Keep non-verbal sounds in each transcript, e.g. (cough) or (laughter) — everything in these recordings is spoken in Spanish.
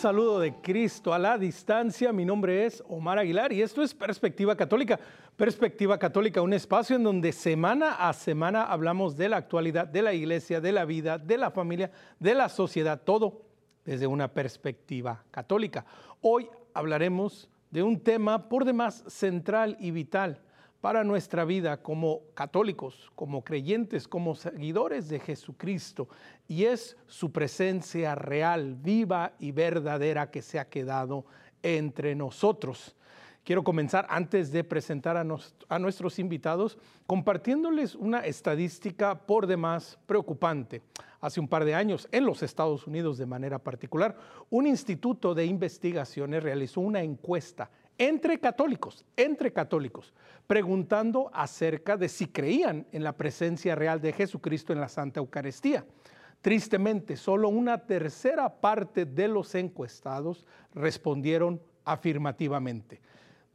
Saludo de Cristo a la distancia, mi nombre es Omar Aguilar y esto es Perspectiva Católica. Perspectiva Católica, un espacio en donde semana a semana hablamos de la actualidad, de la iglesia, de la vida, de la familia, de la sociedad, todo desde una perspectiva católica. Hoy hablaremos de un tema por demás central y vital para nuestra vida como católicos, como creyentes, como seguidores de Jesucristo, y es su presencia real, viva y verdadera que se ha quedado entre nosotros. Quiero comenzar antes de presentar a, nuestros invitados compartiéndoles una estadística por demás preocupante. Hace un par de años, en los Estados Unidos de manera particular, un instituto de investigaciones realizó una encuesta entre católicos, entre católicos, preguntando acerca de si creían en la presencia real de Jesucristo en la Santa Eucaristía. Tristemente, solo una tercera parte de los encuestados respondieron afirmativamente.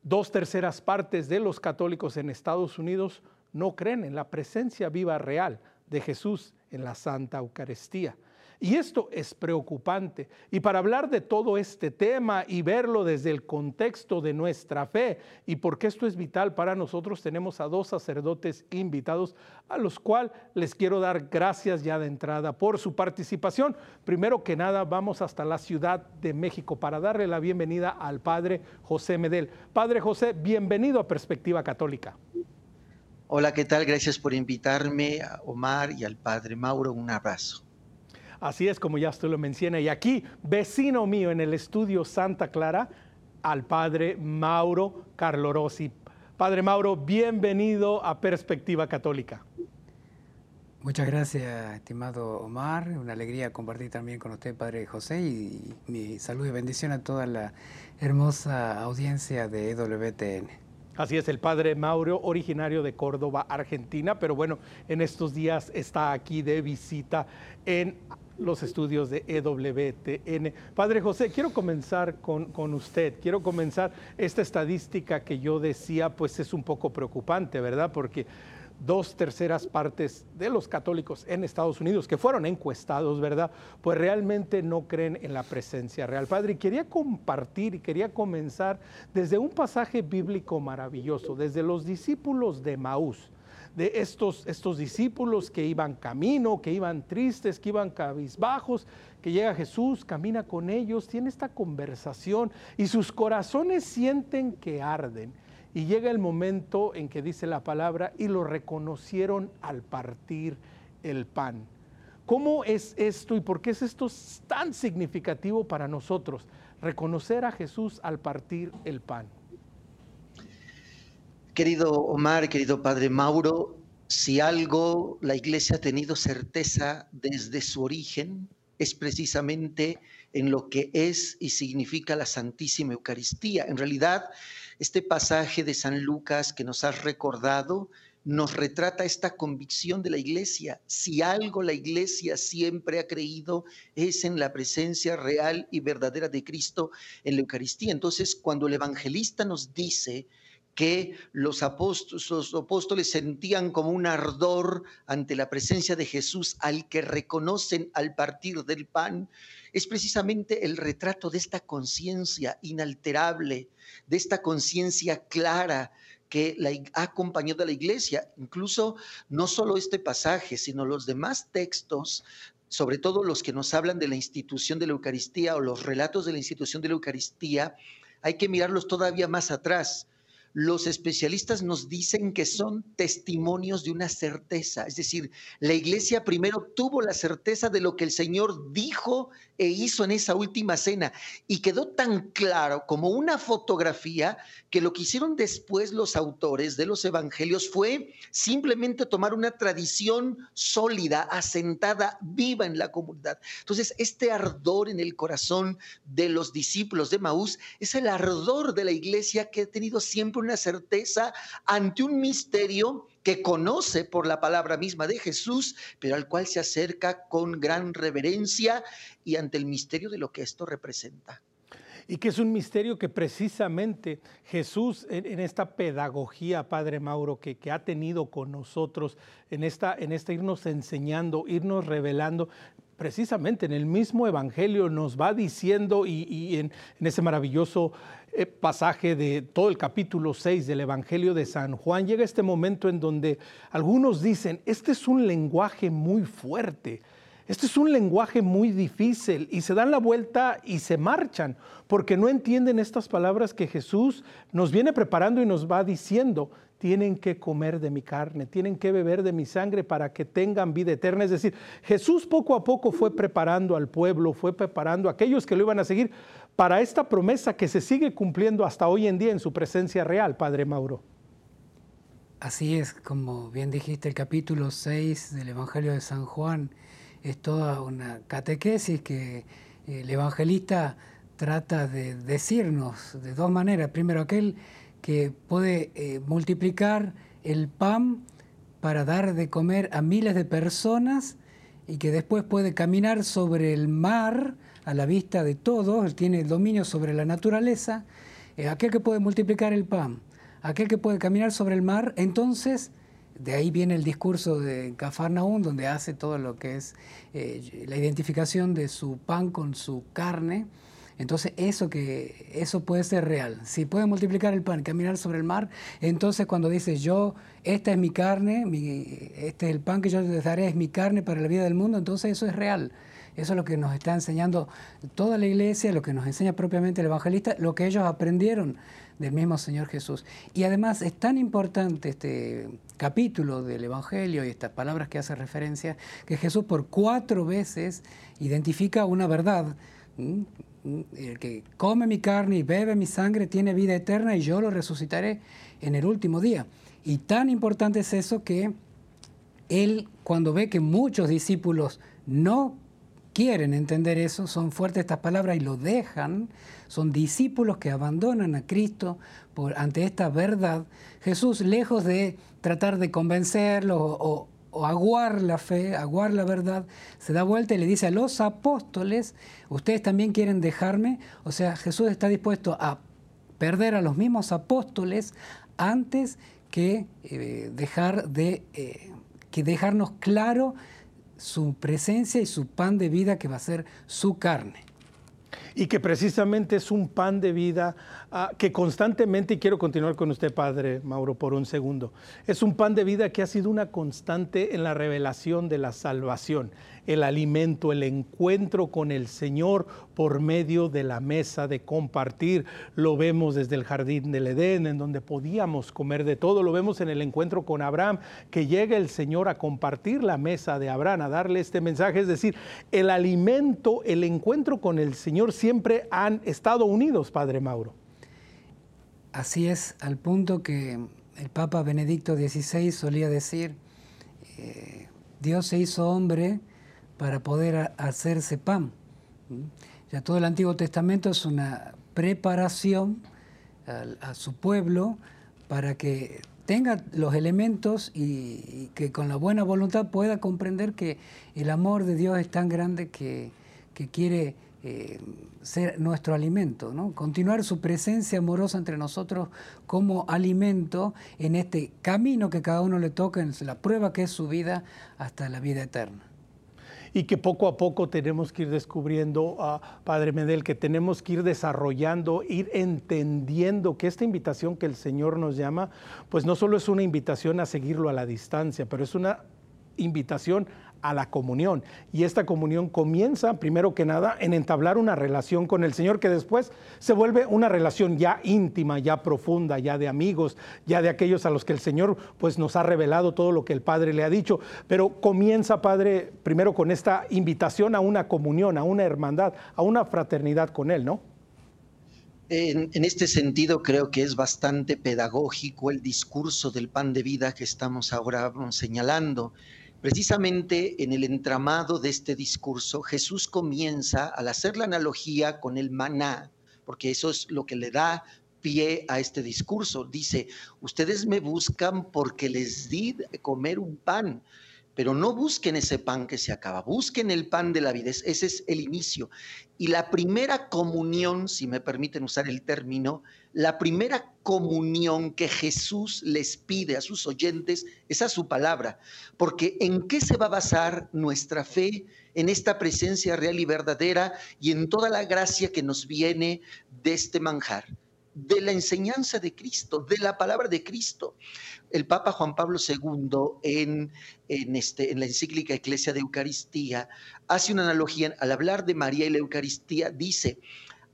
Dos terceras partes de los católicos en Estados Unidos no creen en la presencia viva real de Jesús en la Santa Eucaristía. Y esto es preocupante. Y para hablar de todo este tema y verlo desde el contexto de nuestra fe y porque esto es vital para nosotros, tenemos a dos sacerdotes invitados a los cuales les quiero dar gracias ya de entrada por su participación. Primero que nada, vamos hasta la Ciudad de México para darle la bienvenida al Padre José Medel. Padre José, bienvenido a Perspectiva Católica. Hola, ¿qué tal? Gracias por invitarme a Omar y al Padre Mauro. Un abrazo. Así es como ya usted lo menciona. Y aquí, vecino mío en el estudio Santa Clara, al padre Mauro Carlorosi. Padre Mauro, bienvenido a Perspectiva Católica. Muchas gracias, estimado Omar. Una alegría compartir también con usted, Padre José, y mi salud y bendición a toda la hermosa audiencia de EWTN. Así es, el padre Mauro, originario de Córdoba, Argentina, pero bueno, en estos días está aquí de visita en los estudios de EWTN. Padre José, quiero comenzar con, con, usted, quiero comenzar esta estadística que yo decía, pues es un poco preocupante, ¿verdad? Porque dos terceras partes de los católicos en Estados Unidos que fueron encuestados, ¿verdad? Pues realmente no creen en la presencia real. Padre, quería compartir y quería comenzar desde un pasaje bíblico maravilloso, desde los discípulos de Maús de estos, estos discípulos que iban camino, que iban tristes, que iban cabizbajos, que llega Jesús, camina con ellos, tiene esta conversación y sus corazones sienten que arden. Y llega el momento en que dice la palabra y lo reconocieron al partir el pan. ¿Cómo es esto y por qué es esto tan significativo para nosotros? Reconocer a Jesús al partir el pan. Querido Omar, querido Padre Mauro, si algo la Iglesia ha tenido certeza desde su origen, es precisamente en lo que es y significa la Santísima Eucaristía. En realidad, este pasaje de San Lucas que nos has recordado nos retrata esta convicción de la iglesia. Si algo la iglesia siempre ha creído es en la presencia real y verdadera de Cristo en la Eucaristía. Entonces, cuando el evangelista nos dice que los apóstoles, sentían como un ardor ante la presencia de Jesús al que reconocen al partir del pan, es precisamente el retrato de esta conciencia inalterable, de esta conciencia clara que la, ha acompañado a la iglesia. Incluso no solo este pasaje, sino los demás textos sobre todo los que nos hablan de la institución de la Eucaristía o los relatos de la institución de la Eucaristía, hay que mirarlos todavía más atrás los especialistas nos dicen que son testimonios de una certeza. Es decir, la iglesia primero tuvo la certeza de lo que el Señor dijo e hizo en esa última cena y quedó tan claro como una fotografía que lo que hicieron después los autores de los evangelios fue simplemente tomar una tradición sólida, asentada, viva en la comunidad. Entonces, este ardor en el corazón de los discípulos de Maús es el ardor de la iglesia que ha tenido siempre una certeza ante un misterio que conoce por la palabra misma de Jesús, pero al cual se acerca con gran reverencia y ante el misterio de lo que esto representa. Y que es un misterio que precisamente Jesús en, esta pedagogía, Padre Mauro, que, que, ha tenido con nosotros, en esta, en esta irnos enseñando, irnos revelando, precisamente en el mismo Evangelio nos va diciendo y, en, ese maravilloso eh, pasaje de todo el capítulo 6 del Evangelio de San Juan, llega este momento en donde algunos dicen, este es un lenguaje muy fuerte, este es un lenguaje muy difícil y se dan la vuelta y se marchan porque no entienden estas palabras que Jesús nos viene preparando y nos va diciendo tienen que comer de mi carne, tienen que beber de mi sangre para que tengan vida eterna. Es decir, Jesús poco a poco fue preparando al pueblo, fue preparando a aquellos que lo iban a seguir para esta promesa que se sigue cumpliendo hasta hoy en día en su presencia real, Padre Mauro. Así es, como bien dijiste, el capítulo 6 del Evangelio de San Juan es toda una catequesis que el evangelista trata de decirnos de dos maneras. Primero, aquel que puede eh, multiplicar el pan para dar de comer a miles de personas y que después puede caminar sobre el mar a la vista de todos, tiene dominio sobre la naturaleza, eh, aquel que puede multiplicar el pan, aquel que puede caminar sobre el mar, entonces de ahí viene el discurso de Cafarnaún, donde hace todo lo que es eh, la identificación de su pan con su carne, entonces eso que eso puede ser real. Si puede multiplicar el pan, caminar sobre el mar, entonces cuando dice yo, esta es mi carne, este es el pan que yo les daré, es mi carne para la vida del mundo, entonces eso es real. Eso es lo que nos está enseñando toda la iglesia, lo que nos enseña propiamente el evangelista, lo que ellos aprendieron del mismo Señor Jesús. Y además es tan importante este capítulo del Evangelio y estas palabras que hace referencia, que Jesús por cuatro veces identifica una verdad el que come mi carne y bebe mi sangre tiene vida eterna y yo lo resucitaré en el último día. Y tan importante es eso que él, cuando ve que muchos discípulos no quieren entender eso, son fuertes estas palabras y lo dejan, son discípulos que abandonan a Cristo por, ante esta verdad, Jesús, lejos de tratar de convencerlos o, o aguar la fe, aguar la verdad, se da vuelta y le dice a los apóstoles, ustedes también quieren dejarme, o sea, Jesús está dispuesto a perder a los mismos apóstoles antes que eh, dejar de eh, que dejarnos claro su presencia y su pan de vida que va a ser su carne y que precisamente es un pan de vida ah, que constantemente, y quiero continuar con usted, Padre Mauro, por un segundo, es un pan de vida que ha sido una constante en la revelación de la salvación el alimento, el encuentro con el Señor por medio de la mesa de compartir. Lo vemos desde el jardín del Edén, en donde podíamos comer de todo. Lo vemos en el encuentro con Abraham, que llega el Señor a compartir la mesa de Abraham, a darle este mensaje. Es decir, el alimento, el encuentro con el Señor siempre han estado unidos, Padre Mauro. Así es, al punto que el Papa Benedicto XVI solía decir, eh, Dios se hizo hombre para poder hacerse pan. Ya todo el Antiguo Testamento es una preparación a, su pueblo para que tenga los elementos y, que con la buena voluntad pueda comprender que el amor de Dios es tan grande que, quiere eh, ser nuestro alimento, ¿no? continuar su presencia amorosa entre nosotros como alimento en este camino que cada uno le toca, en la prueba que es su vida hasta la vida eterna y que poco a poco tenemos que ir descubriendo, a Padre Medel, que tenemos que ir desarrollando, ir entendiendo que esta invitación que el Señor nos llama, pues no solo es una invitación a seguirlo a la distancia, pero es una invitación a la comunión. Y esta comunión comienza, primero que nada, en entablar una relación con el Señor, que después se vuelve una relación ya íntima, ya profunda, ya de amigos, ya de aquellos a los que el Señor pues nos ha revelado todo lo que el Padre le ha dicho. Pero comienza, Padre, primero con esta invitación a una comunión, a una hermandad, a una fraternidad con Él, ¿no? En, en, este sentido, creo que es bastante pedagógico el discurso del pan de vida que estamos ahora señalando. Precisamente en el entramado de este discurso, Jesús comienza al hacer la analogía con el maná, porque eso es lo que le da pie a este discurso. Dice, ustedes me buscan porque les di comer un pan, pero no busquen ese pan que se acaba, busquen el pan de la vida, ese es el inicio. Y la primera comunión, si me permiten usar el término, la primera comunión que Jesús les pide a sus oyentes es a su palabra, porque ¿en qué se va a basar nuestra fe? En esta presencia real y verdadera y en toda la gracia que nos viene de este manjar de la enseñanza de Cristo, de la palabra de Cristo. El Papa Juan Pablo II en, en, este, en la encíclica Eclesia de Eucaristía hace una analogía al hablar de María y la Eucaristía, dice,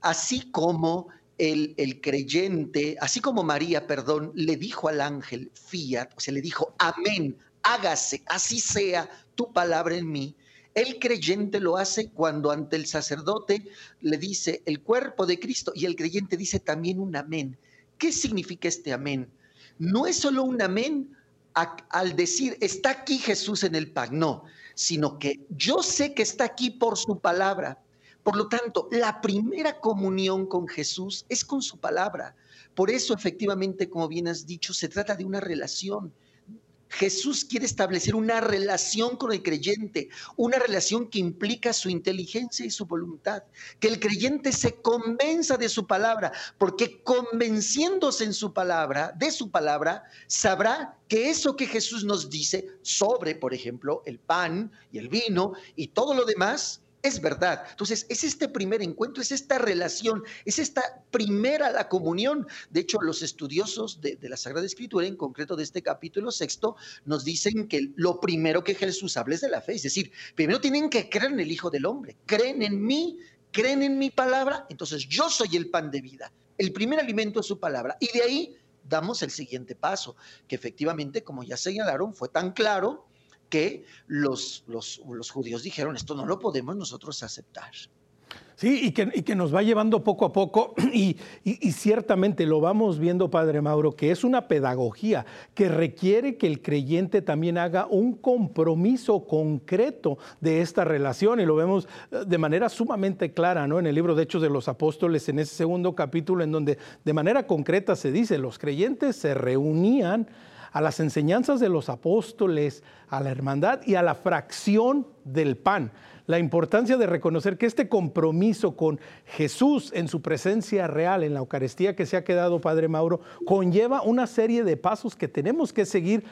así como el, creyente, así como María, perdón, le dijo al ángel, fiat, o sea, le dijo, amén, hágase, así sea tu palabra en mí, el creyente lo hace cuando ante el sacerdote le dice el cuerpo de Cristo y el creyente dice también un amén. ¿Qué significa este amén? No es solo un amén al decir está aquí Jesús en el pan, no, sino que yo sé que está aquí por su palabra. Por lo tanto, la primera comunión con Jesús es con su palabra. Por eso, efectivamente, como bien has dicho, se trata de una relación. Jesús quiere establecer una relación con el creyente, una relación que implica su inteligencia y su voluntad, que el creyente se convenza de su palabra, porque convenciéndose en su palabra, de su palabra, sabrá que eso que Jesús nos dice sobre, por ejemplo, el pan y el vino y todo lo demás, es verdad. Entonces, es este primer encuentro, es esta relación, es esta primera la comunión. De hecho, los estudiosos de, la Sagrada Escritura, en concreto de este capítulo sexto, nos dicen que lo primero que Jesús habla es de la fe. Es decir, primero tienen que creer en el Hijo del Hombre, creen en mí, creen en mi palabra, entonces yo soy el pan de vida. El primer alimento es su palabra. Y de ahí damos el siguiente paso, que efectivamente, como ya señalaron, fue tan claro que los, los, judíos dijeron, esto no lo podemos nosotros aceptar. Sí, y que, que, nos va llevando poco a poco (clears throat) y, y, ciertamente lo vamos viendo, Padre Mauro, que es una pedagogía que requiere que el creyente también haga un compromiso concreto de esta relación y lo vemos eh, de manera sumamente clara ¿no? en el libro de Hechos de los Apóstoles, en ese segundo capítulo, en donde de manera concreta se dice, los creyentes se reunían a las enseñanzas de los apóstoles, a la hermandad y a la fracción del pan. La importancia de reconocer que este compromiso con Jesús en su presencia real, en la Eucaristía que se ha quedado, Padre Mauro, conlleva una serie de pasos que tenemos que seguir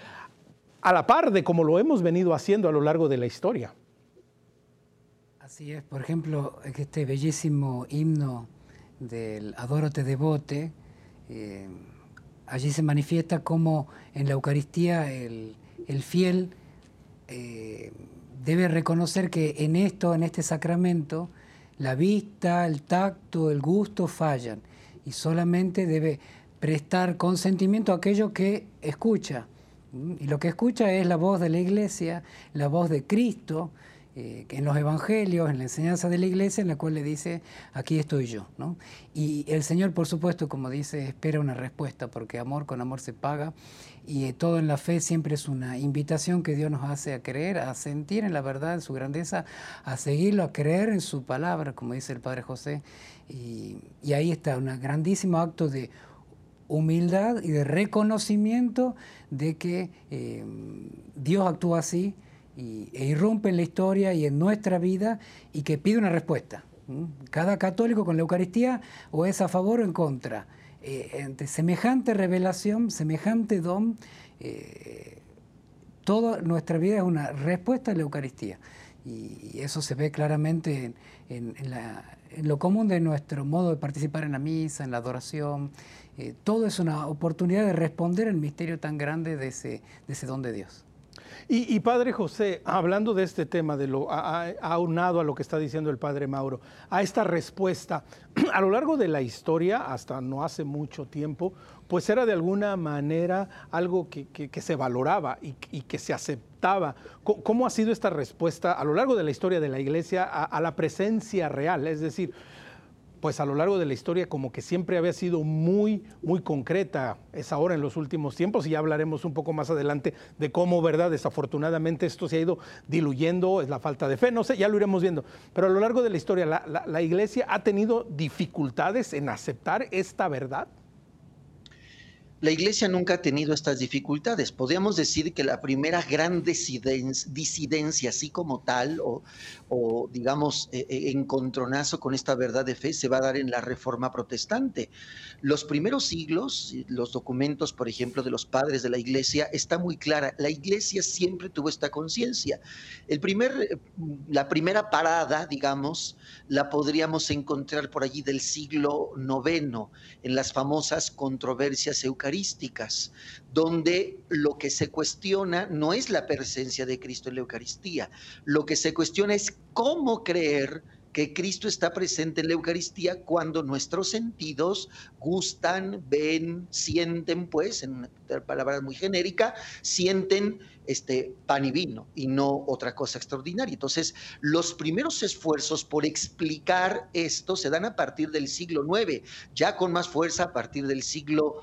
a la par de como lo hemos venido haciendo a lo largo de la historia. Así es, por ejemplo, este bellísimo himno del Adórate Devote, eh, allí se manifiesta como en la Eucaristía el, fiel eh, debe reconocer que en esto, en este sacramento, la vista, el tacto, el gusto fallan y solamente debe prestar consentimiento a aquello que escucha. Y lo que escucha es la voz de la iglesia, la voz de Cristo, eh, en los evangelios, en la enseñanza de la iglesia, en la cual le dice, aquí estoy yo. ¿no? Y el Señor, por supuesto, como dice, espera una respuesta, porque amor con amor se paga, y eh, todo en la fe siempre es una invitación que Dios nos hace a creer, a sentir en la verdad, en su grandeza, a seguirlo, a creer en su palabra, como dice el Padre José. Y, ahí está un grandísimo acto de humildad y de reconocimiento de que eh, Dios actúa así e irrumpe en la historia y en nuestra vida y que pide una respuesta. Cada católico con la Eucaristía o es a favor o en contra. Eh, semejante revelación, semejante don, eh, toda nuestra vida es una respuesta a la Eucaristía. Y, eso se ve claramente en, lo común de nuestro modo de participar en la misa, en la adoración. Eh, todo es una oportunidad de responder al misterio tan grande de ese don de Dios. Y, Padre José, hablando de este tema, de lo aunado a lo que está diciendo el Padre Mauro, a esta respuesta, (clears throat) a lo largo de la historia, hasta no hace mucho tiempo, pues era de alguna manera algo que, se valoraba y, que se aceptaba. ¿Cómo ha sido esta respuesta a lo largo de la historia de la Iglesia a la presencia real? Es decir, pues a lo largo de la historia como que siempre había sido muy, muy concreta. Es ahora en los últimos tiempos y ya hablaremos un poco más adelante de cómo, ¿verdad? Desafortunadamente esto se ha ido diluyendo, es la falta de fe, no sé, ya lo iremos viendo. Pero a lo largo de la historia, ¿la, iglesia ha tenido dificultades en aceptar esta verdad? la iglesia nunca ha tenido estas dificultades. Podríamos decir que la primera gran disidencia, así como tal, o, digamos, eh, eh, encontronazo con esta verdad de fe, se va a dar en la Reforma Protestante. Los primeros siglos, los documentos, por ejemplo, de los padres de la iglesia, está muy clara. La iglesia siempre tuvo esta conciencia. Primer, la primera parada, digamos, la podríamos encontrar por allí del siglo IX, en las famosas controversias eucarísticas donde lo que se cuestiona no es la presencia de Cristo en la Eucaristía, lo que se cuestiona es cómo creer que Cristo está presente en la Eucaristía cuando nuestros sentidos gustan, ven, sienten, pues, en palabra muy genérica, sienten este pan y vino y no otra cosa extraordinaria. Entonces, los primeros esfuerzos por explicar esto se dan a partir del siglo IX, ya con más fuerza a partir del siglo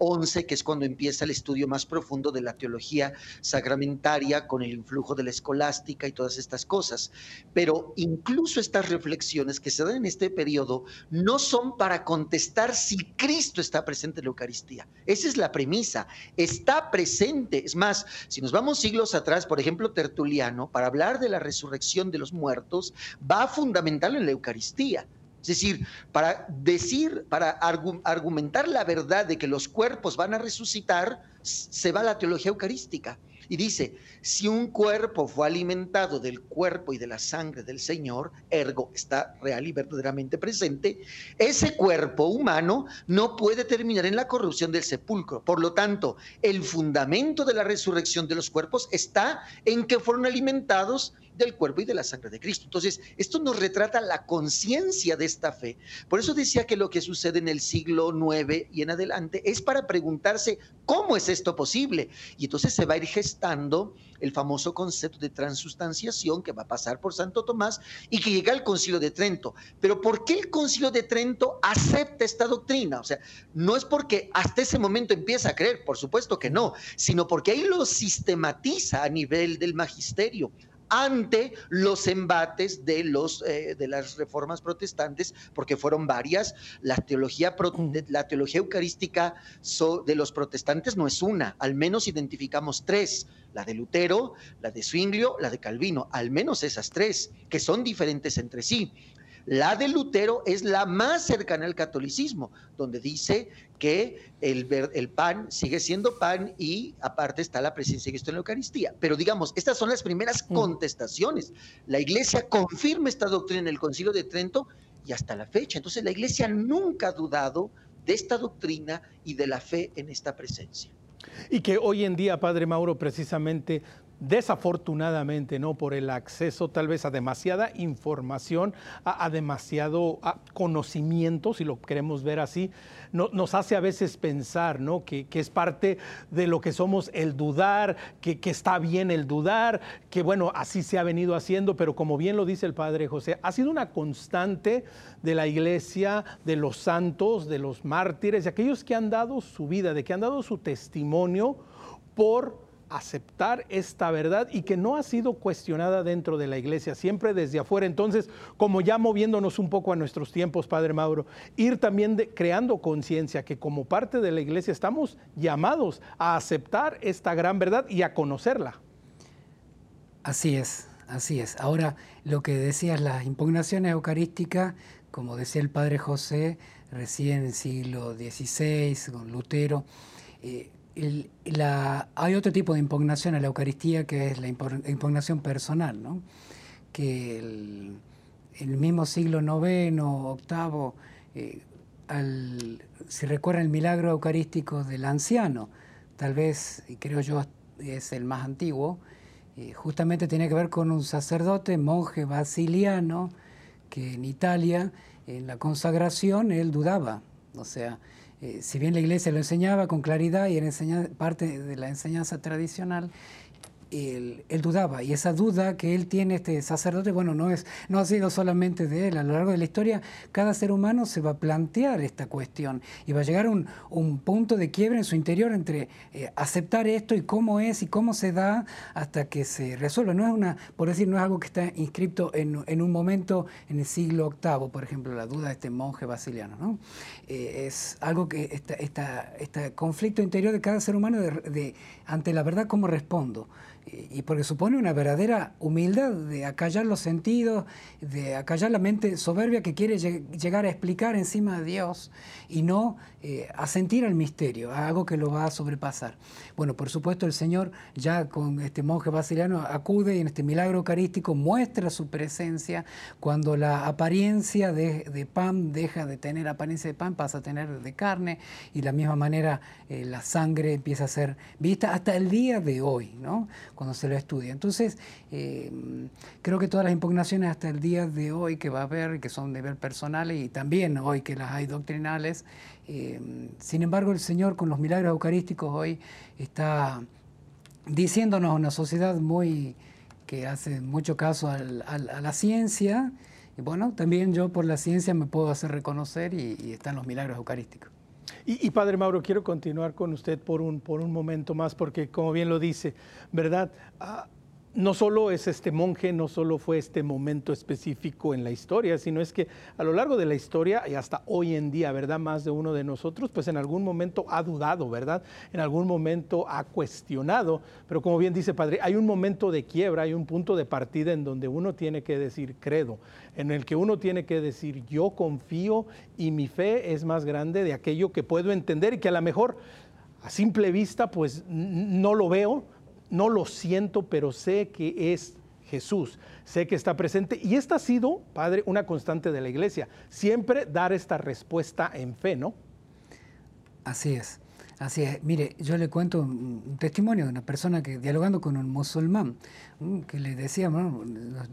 XI, que es cuando empieza el estudio más profundo de la teología sacramentaria con el influjo de la escolástica y todas estas cosas. Pero incluso estas reflexiones que se dan en este periodo no son para contestar si Cristo está presente en la Eucaristía. Esa es la premisa. Está presente. Es más, si nos vamos siglos atrás, por ejemplo, Tertuliano, para hablar de la resurrección de los muertos, va a fundamental en la Eucaristía. Es decir, para decir, para argumentar la verdad de que los cuerpos van a resucitar, se va a la teología eucarística. Y dice, si un cuerpo fue alimentado del cuerpo y de la sangre del Señor, ergo está real y verdaderamente presente, ese cuerpo humano no puede terminar en la corrupción del sepulcro. Por lo tanto, el fundamento de la resurrección de los cuerpos está en que fueron alimentados del cuerpo y de la sangre de Cristo. Entonces, esto nos retrata la conciencia de esta fe. Por eso decía que lo que sucede en el siglo IX y en adelante es para preguntarse cómo es esto posible. Y entonces se va a ir gestando el famoso concepto de transustanciación que va a pasar por Santo Tomás y que llega al Concilio de Trento. Pero ¿por qué el Concilio de Trento acepta esta doctrina? O sea, no es porque hasta ese momento empieza a creer, por supuesto que no, sino porque ahí lo sistematiza a nivel del magisterio ante los embates de, los, eh, de las reformas protestantes, porque fueron varias. La teología, la teología eucarística de los protestantes no es una, al menos identificamos tres, la de Lutero, la de Zwinglio, la de Calvino, al menos esas tres, que son diferentes entre sí. La de Lutero es la más cercana al catolicismo, donde dice que el, el, pan sigue siendo pan y aparte está la presencia de Cristo en la Eucaristía. Pero digamos, estas son las primeras contestaciones. La iglesia confirma esta doctrina en el Concilio de Trento y hasta la fecha. Entonces la iglesia nunca ha dudado de esta doctrina y de la fe en esta presencia. Y que hoy en día, Padre Mauro, precisamente desafortunadamente, ¿no? Por el acceso tal vez a demasiada información, a, demasiado conocimiento, si lo queremos ver así, no, nos hace a veces pensar, ¿no? Que, es parte de lo que somos el dudar, que, que, está bien el dudar, que bueno, así se ha venido haciendo, pero como bien lo dice el Padre José, ha sido una constante de la iglesia, de los santos, de los mártires, de aquellos que han dado su vida, de que han dado su testimonio por aceptar esta verdad y que no ha sido cuestionada dentro de la iglesia, siempre desde afuera. Entonces, como ya moviéndonos un poco a nuestros tiempos, Padre Mauro, ir también creando conciencia que como parte de la iglesia estamos llamados a aceptar esta gran verdad y a conocerla. Así es, así es. Ahora, lo que decías, las impugnaciones eucarísticas, como decía el Padre José, recién en el siglo XVI, con Lutero, eh, hay otro tipo de impugnación a la Eucaristía que es la impugnación personal, que el, el mismo siglo IX, VIII, eh, si recuerda el milagro eucarístico del anciano, tal vez, creo yo es el más antiguo, eh, justamente tiene que ver con un sacerdote, monje basiliano, que en Italia, en la consagración, él dudaba, o sea, eh, si bien la iglesia lo enseñaba con claridad y era parte de la enseñanza tradicional, él, dudaba y esa duda que él tiene, este sacerdote, bueno, no, es, no ha sido solamente de él, a lo largo de la historia cada ser humano se va a plantear esta cuestión y va a llegar a un, un punto de quiebre en su interior entre eh, aceptar esto y cómo es y cómo se da hasta que se resuelva. No es una, por decir, no es algo que está inscrito en, en un momento en el siglo VIII, por ejemplo, la duda de este monje basiliano. ¿no? Eh, es algo que este conflicto interior de cada ser humano de, ante la verdad, cómo respondo y porque supone una verdadera humildad de acallar los sentidos, de acallar la mente soberbia que quiere llegar a explicar encima de Dios y no eh, a sentir el misterio, algo que lo va a sobrepasar. Bueno, por supuesto el Señor ya con este monje basiliano acude y en este milagro eucarístico muestra su presencia cuando la apariencia de, pan deja de tener apariencia de pan, pasa a tener de carne y de la misma manera eh, la sangre empieza a ser vista hasta el día de hoy, ¿no? Cuando se lo estudia. Entonces, eh, creo que todas las impugnaciones hasta el día de hoy que va a haber, que son de nivel personales y también hoy que las hay doctrinales, eh, sin embargo, el Señor con los milagros eucarísticos hoy está diciéndonos una sociedad muy que hace mucho caso a la ciencia. Y bueno, también yo por la ciencia me puedo hacer reconocer y, están los milagros eucarísticos. Y, y, Padre Mauro, quiero continuar con usted por un, por un momento más, porque como bien lo dice, ¿verdad? Ah, no solo es este monje, no solo fue este momento específico en la historia, sino es que a lo largo de la historia y hasta hoy en día, ¿verdad? Más de uno de nosotros, pues en algún momento ha dudado, ¿verdad? En algún momento ha cuestionado, pero como bien dice Padre, hay un momento de quiebra, hay un punto de partida en donde uno tiene que decir credo, en el que uno tiene que decir yo confío y mi fe es más grande de aquello que puedo entender y que a lo mejor a simple vista pues no lo veo, no lo siento, pero sé que es Jesús, sé que está presente. Y esta ha sido, Padre, una constante de la iglesia, siempre dar esta respuesta en fe, ¿no? Así es. Así es. Mire, yo le cuento un, testimonio de una persona que dialogando con un musulmán, mm, que le decía, bueno,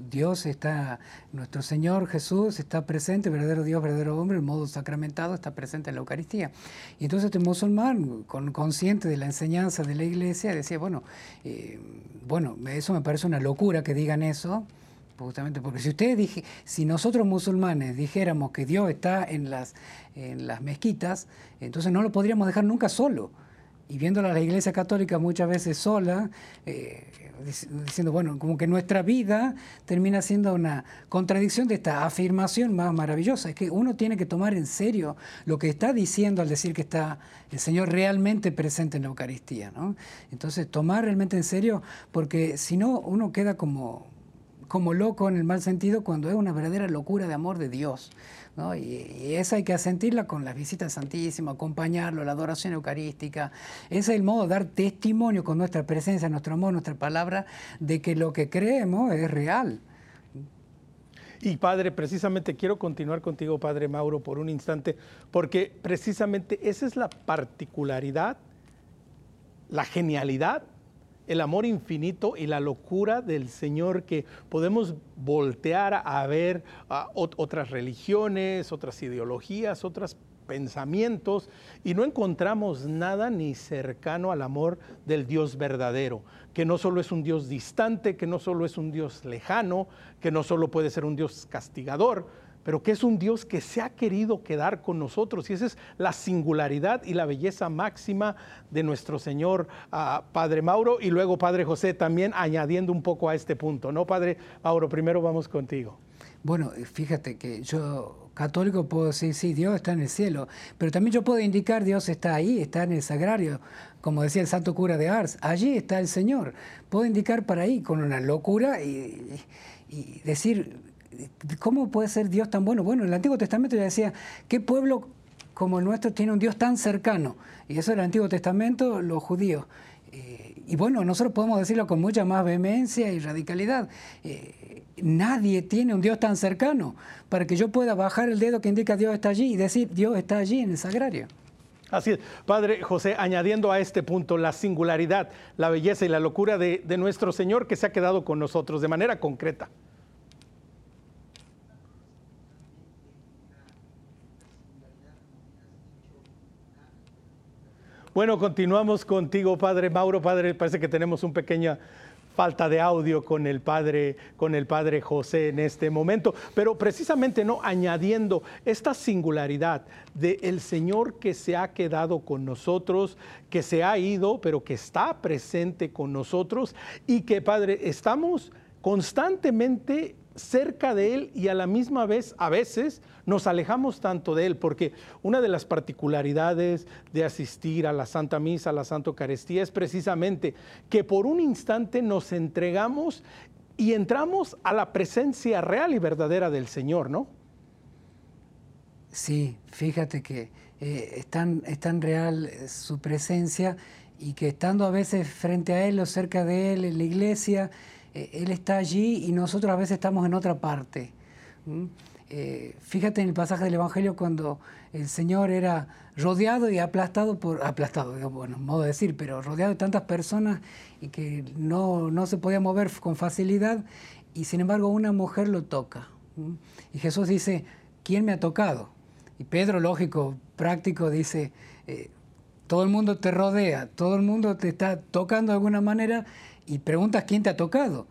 Dios está, nuestro Señor Jesús está presente, verdadero Dios, verdadero hombre, en modo sacramentado, está presente en la Eucaristía. Y entonces este musulmán, con, consciente de la enseñanza de la iglesia, decía, bueno, eh, bueno, eso me parece una locura que digan eso, justamente porque si ustedes dije, si nosotros musulmanes dijéramos que Dios está en las, en las mezquitas, entonces no lo podríamos dejar nunca solo. Y viéndola a la Iglesia Católica muchas veces sola, eh, diciendo, bueno, como que nuestra vida termina siendo una contradicción de esta afirmación más maravillosa. Es que uno tiene que tomar en serio lo que está diciendo al decir que está el Señor realmente presente en la Eucaristía. ¿no? Entonces, tomar realmente en serio, porque si no, uno queda como como loco en el mal sentido cuando es una verdadera locura de amor de Dios. ¿no? Y, esa hay que sentirla con las visitas santísimas, acompañarlo, la adoración eucarística. Ese es el modo de dar testimonio con nuestra presencia, nuestro amor, nuestra palabra, de que lo que creemos es real. Y Padre, precisamente quiero continuar contigo, Padre Mauro, por un instante, porque precisamente esa es la particularidad, la genialidad el amor infinito y la locura del Señor que podemos voltear a ver otras religiones, otras ideologías, otros pensamientos y no encontramos nada ni cercano al amor del Dios verdadero, que no solo es un Dios distante, que no solo es un Dios lejano, que no solo puede ser un Dios castigador, pero que es un Dios que se ha querido quedar con nosotros. Y esa es la singularidad y la belleza máxima de nuestro Señor ah, Padre Mauro y luego Padre José también añadiendo un poco a este punto. ¿No, Padre Mauro? Primero vamos contigo. Bueno, fíjate que yo católico puedo decir, sí, Dios está en el cielo, pero también yo puedo indicar Dios está ahí, está en el sagrario, como decía el santo cura de Ars, allí está el Señor. Puedo indicar para ahí con una locura y decir, ¿cómo puede ser Dios tan bueno? Bueno, en el Antiguo Testamento ya decía, ¿qué pueblo como el nuestro tiene un Dios tan cercano? Y eso en el Antiguo Testamento, los judíos. Eh, y bueno, nosotros podemos decirlo con mucha más vehemencia y radicalidad. Eh, nadie tiene un Dios tan cercano para que yo pueda bajar el dedo que indica Dios está allí y decir Dios está allí en el sagrario. Así es, Padre José, añadiendo a este punto la singularidad, la belleza y la locura de nuestro Señor que se ha quedado con nosotros de manera concreta. Bueno, continuamos contigo, Padre Mauro. Padre, parece que tenemos un pequeña falta de audio con el padre, con el padre José en este momento, pero precisamente no añadiendo esta singularidad del el Señor que se ha quedado con nosotros, que se ha ido, pero que está presente con nosotros y que Padre estamos constantemente cerca de Él y a la misma vez, a veces, nos alejamos tanto de Él, porque una de las particularidades de asistir a la Santa Misa, a la Santa Eucaristía, es precisamente que por un instante nos entregamos y entramos a la presencia real y verdadera del Señor, ¿no? Sí, fíjate que eh, es, tan, es tan real su presencia y que estando a veces frente a Él o cerca de Él en la iglesia, eh, él está allí y nosotros a veces estamos en otra parte. Eh, fíjate en el pasaje del Evangelio cuando el Señor era rodeado y aplastado por, aplastado, bueno, modo de decir, pero rodeado de tantas personas y que no, no se podía mover con facilidad y sin embargo una mujer lo toca. Y Jesús dice, ¿quién me ha tocado? Y Pedro, lógico, práctico, dice, eh, todo el mundo te rodea, todo el mundo te está tocando de alguna manera y preguntas quién te ha tocado.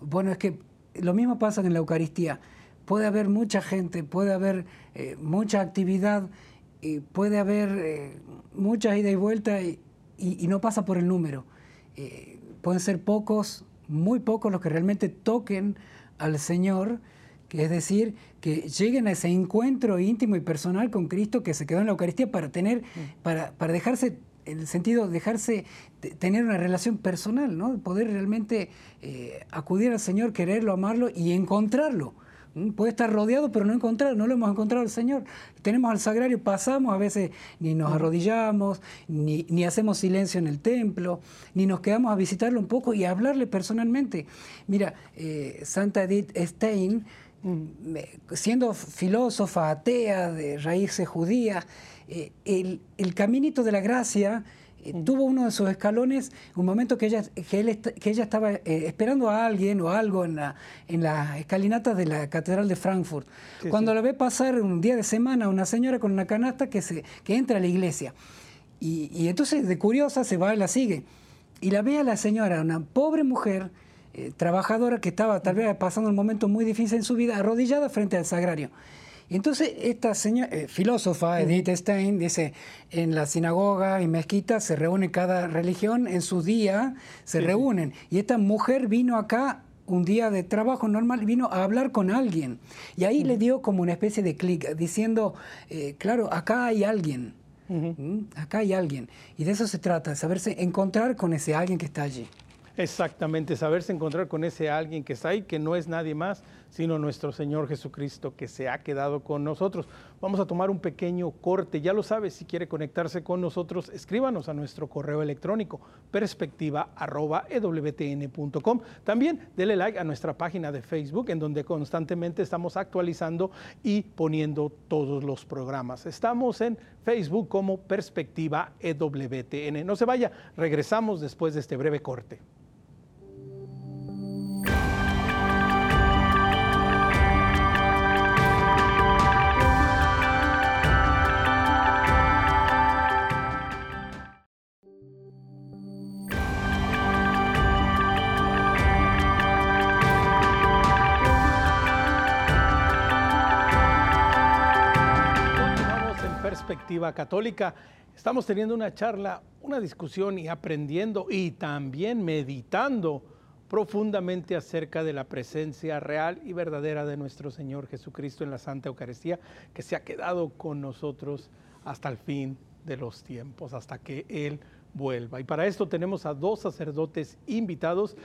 Bueno, es que lo mismo pasa en la Eucaristía. Puede haber mucha gente, puede haber eh, mucha actividad, y puede haber eh, muchas ida y vuelta y, no pasa por el número. Eh, pueden ser pocos, muy pocos los que realmente toquen al Señor, que es decir, que lleguen a ese encuentro íntimo y personal con Cristo que se quedó en la Eucaristía para tener, mm. para, para dejarse en el sentido de dejarse tener una relación personal, ¿no? Poder realmente eh, acudir al Señor, quererlo, amarlo y encontrarlo. Puede estar rodeado, pero no encontrar, no lo hemos encontrado al Señor. Tenemos al sagrario, pasamos, a veces ni nos arrodillamos, ni, hacemos silencio en el templo, ni nos quedamos a visitarlo un poco y a hablarle personalmente. Mira, eh, Santa Edith Stein, mm, siendo filósofa atea de raíces judías, eh, el, el, caminito de la gracia eh, tuvo uno de sus escalones, un momento que ella, que que ella estaba eh, esperando a alguien o algo en la, en la escalinata de la Catedral de Frankfurt. Cuando la ve pasar un día de semana una señora con una canasta que, se, que entra a la iglesia. Y, y entonces de curiosa se va y la sigue. Y la ve a la señora, una pobre mujer, trabajadora que estaba tal vez pasando un momento muy difícil en su vida, arrodillada frente al sagrario. Entonces, esta señora, eh, filósofa, Edith Stein, dice, en la sinagoga y mezquita se reúne cada religión, en su día se reúnen. Y esta mujer vino acá un día de trabajo normal, vino a hablar con alguien. Y ahí le dio como una especie de clic, diciendo, eh, claro, acá hay alguien. ¿Mm? Acá hay alguien. Y de eso se trata, saberse encontrar con ese alguien que está allí. Exactamente, saberse encontrar con ese alguien que está ahí, que no es nadie más, sino nuestro Señor Jesucristo que se ha quedado con nosotros. Vamos a tomar un pequeño corte. Ya lo sabe, si quiere conectarse con nosotros, escríbanos a nuestro correo electrónico perspectiva.ewtn.com. También dele like a nuestra página de Facebook, en donde constantemente estamos actualizando y poniendo todos los programas. Estamos en Facebook como Perspectiva EWTN. No se vaya, regresamos después de este breve corte. Católica. Estamos teniendo una charla, una discusión y aprendiendo y también meditando profundamente acerca de la presencia real y verdadera de nuestro Señor Jesucristo en la Santa Eucaristía, que se ha quedado con nosotros hasta el fin de los tiempos, hasta que Él vuelva. Y para esto tenemos a dos sacerdotes invitados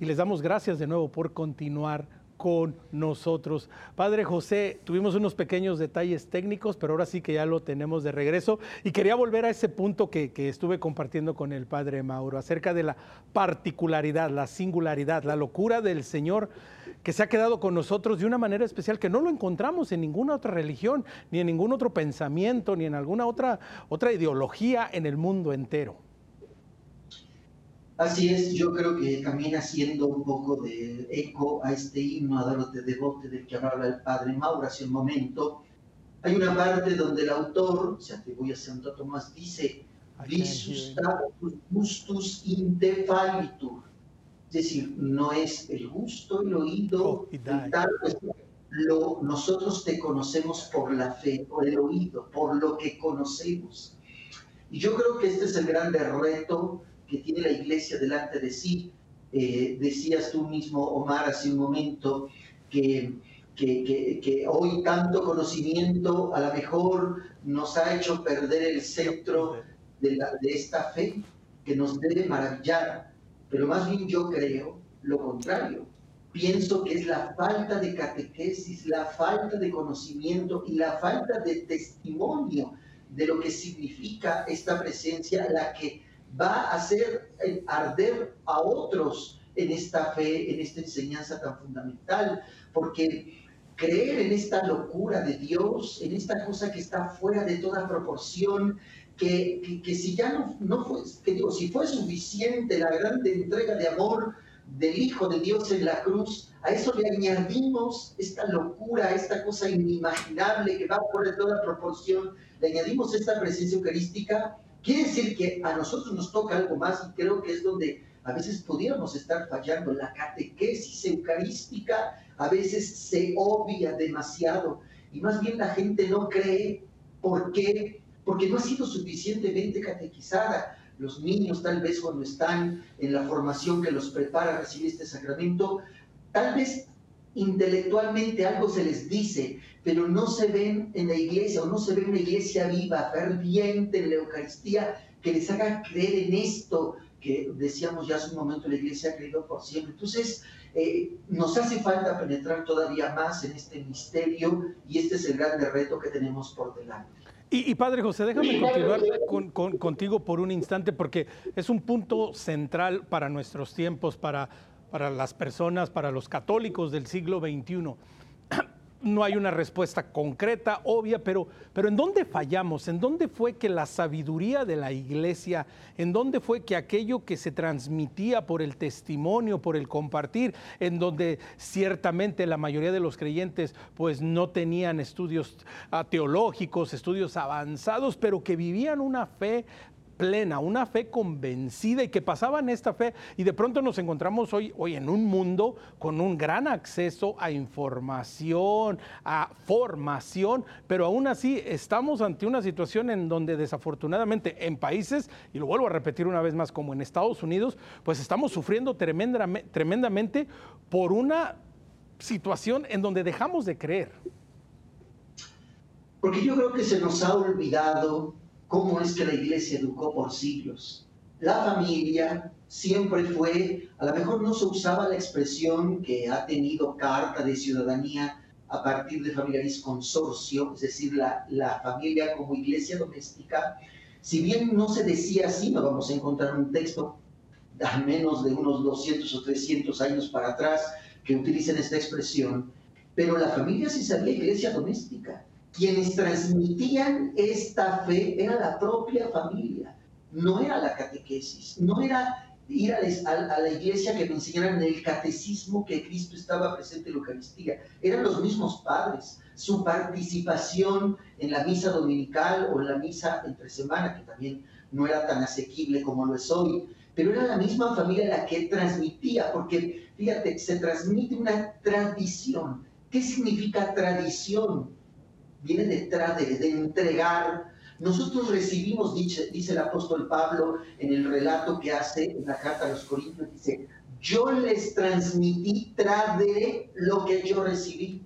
y les damos gracias de nuevo por continuar con nosotros. Padre José, tuvimos unos pequeños detalles técnicos, pero ahora sí que ya lo tenemos de regreso. Y quería volver a ese punto que, estuve compartiendo con el Padre Mauro, acerca de la particularidad, la singularidad, la locura del Señor que se ha quedado con nosotros de una manera especial que no lo encontramos en ninguna otra religión, ni en ningún otro pensamiento, ni en alguna otra, otra ideología en el mundo entero. Así es, yo creo que también haciendo un poco de eco a este himno a de devote del que hablaba el padre Mauro hace un momento, hay una parte donde el autor, se atribuye a Santo Tomás, dice, Visus gustus Es decir, no es el gusto, el oído, oh, tal, lo, nosotros te conocemos por la fe, por el oído, por lo que conocemos. Y yo creo que este es el grande reto que tiene la iglesia delante de sí. Eh, decías tú mismo, Omar, hace un momento, que, que, que, hoy tanto conocimiento a lo mejor nos ha hecho perder el centro de, de esta fe que nos debe maravillar. Pero más bien yo creo lo contrario pienso que es la falta de catequesis, la falta de conocimiento y la falta de testimonio de lo que significa esta presencia la que va a hacer arder a otros en esta fe, en esta enseñanza tan fundamental, porque creer en esta locura de Dios, en esta cosa que está fuera de toda proporción, que, que, si ya no, no fue, que digo, si fue suficiente la grande entrega de amor, del Hijo de Dios en la cruz, a eso le añadimos esta locura, esta cosa inimaginable que va por toda proporción, le añadimos esta presencia eucarística, quiere decir que a nosotros nos toca algo más y creo que es donde a veces podríamos estar fallando. La catequesis eucarística a veces se obvia demasiado y más bien la gente no cree. ¿Por qué? Porque no ha sido suficientemente catequizada los niños tal vez cuando están en la formación que los prepara a recibir este sacramento, tal vez intelectualmente algo se les dice, pero no se ven en la iglesia o no se ve una iglesia viva, ferviente en la Eucaristía, que les haga creer en esto que decíamos ya hace un momento, la iglesia ha creído por siempre. Entonces, eh, nos hace falta penetrar todavía más en este misterio y este es el grande reto que tenemos por delante. Y, Padre José, déjame continuar contigo por un instante porque es un punto central para nuestros tiempos, para, para las personas, para los católicos del siglo XXI no hay una respuesta concreta, obvia, pero, pero ¿en dónde fallamos? ¿En dónde fue que la sabiduría de la iglesia, en dónde fue que aquello que se transmitía por el testimonio, por el compartir, en donde ciertamente la mayoría de los creyentes pues no tenían estudios ah, teológicos, estudios avanzados, pero que vivían una fe plena, una fe convencida y que pasaban esta fe y de pronto nos encontramos hoy, hoy en un mundo con un gran acceso a información, a formación, pero aún así estamos ante una situación en donde desafortunadamente en países, y lo vuelvo a repetir una vez más, como en Estados Unidos, pues estamos sufriendo tremendamente, tremendamente por una situación en donde dejamos de creer. Porque yo creo que se nos ha olvidado cómo es que la iglesia educó por siglos. La familia siempre fue, a lo mejor no se usaba la expresión que ha tenido carta de ciudadanía a partir de familiaris consorcio, es decir, la, la familia como iglesia doméstica. Si bien no se decía así, no vamos a encontrar un texto a menos de unos 200 o 300 años para atrás que utilicen esta expresión, pero la familia sí sabía iglesia doméstica quienes transmitían esta fe era la propia familia, no era la catequesis, no era ir a, la iglesia que me enseñaran el catecismo que Cristo estaba presente en la Eucaristía, eran los mismos padres, su participación en la misa dominical o en la misa entre semana, que también no era tan asequible como lo es hoy, pero era la misma familia la que transmitía, porque fíjate, se transmite una tradición. ¿Qué significa tradición? Viene detrás de, entregar. Nosotros recibimos, dice, dice el apóstol Pablo en el relato que hace en la carta a los Corintios, dice, yo les transmití, trade lo que yo recibí.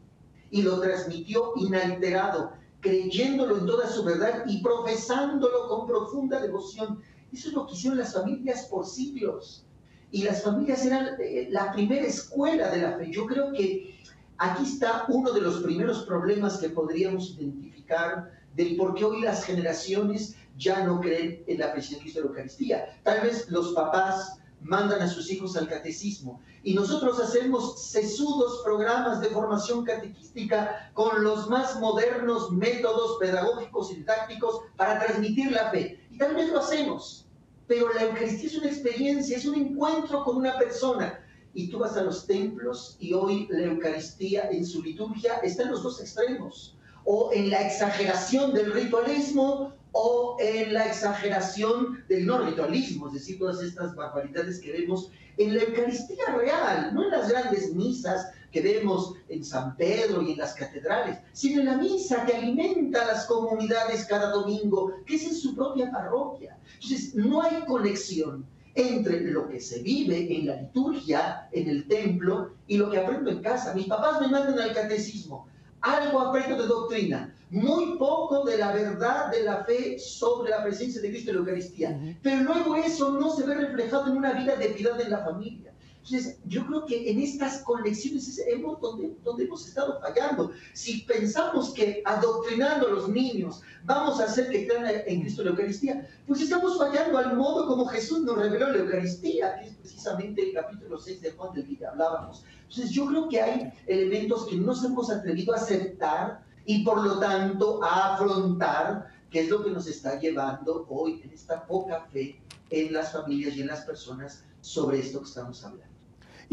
Y lo transmitió inalterado, creyéndolo en toda su verdad y profesándolo con profunda devoción. Eso es lo que hicieron las familias por siglos. Y las familias eran eh, la primera escuela de la fe. Yo creo que Aquí está uno de los primeros problemas que podríamos identificar del por qué hoy las generaciones ya no creen en la presencia de Cristo de la Eucaristía. Tal vez los papás mandan a sus hijos al catecismo y nosotros hacemos sesudos programas de formación catequística con los más modernos métodos pedagógicos y didácticos para transmitir la fe. Y tal vez lo hacemos, pero la Eucaristía es una experiencia, es un encuentro con una persona y tú vas a los templos y hoy la Eucaristía en su liturgia está en los dos extremos. o en la exageración del ritualismo o en la exageración del no ritualismo, es decir, todas estas barbaridades que vemos en la Eucaristía real, no en las grandes misas que vemos en San Pedro y en las catedrales, sino en la misa que alimenta a las comunidades cada domingo, que es en su propia parroquia. Entonces, no hay conexión entre lo que se vive en la liturgia, en el templo, y lo que aprendo en casa. Mis papás me mandan al catecismo, algo aprendo de doctrina, muy poco de la verdad de la fe sobre la presencia de Cristo en la Eucaristía. Pero luego eso no se ve reflejado en una vida de piedad en la familia. Entonces, yo creo que en estas conexiones es donde, donde hemos estado fallando. Si pensamos que adoctrinando a los niños vamos a hacer que crean en Cristo la Eucaristía, pues estamos fallando al modo como Jesús nos reveló la Eucaristía, que es precisamente el capítulo 6 de Juan del que hablábamos. Entonces, yo creo que hay elementos que no nos hemos atrevido a aceptar y por lo tanto a afrontar, que es lo que nos está llevando hoy en esta poca fe en las familias y en las personas sobre esto que estamos hablando.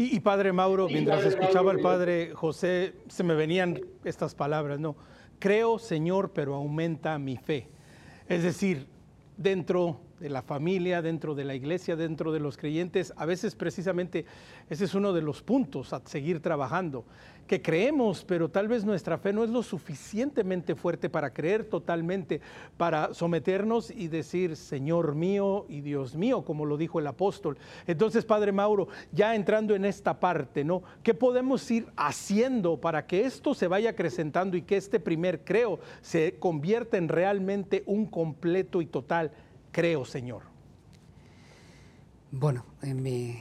Y, Padre Mauro, mientras escuchaba al Padre José, se me venían estas palabras, ¿no? Creo, Señor, pero aumenta mi fe. Es decir, dentro de la familia, dentro de la iglesia, dentro de los creyentes, a veces precisamente ese es uno de los puntos a seguir trabajando que creemos, pero tal vez nuestra fe no es lo suficientemente fuerte para creer totalmente, para someternos y decir, Señor mío y Dios mío, como lo dijo el apóstol. Entonces, Padre Mauro, ya entrando en esta parte, ¿no? ¿Qué podemos ir haciendo para que esto se vaya acrecentando y que este primer creo se convierta en realmente un completo y total creo, Señor? Bueno, en mi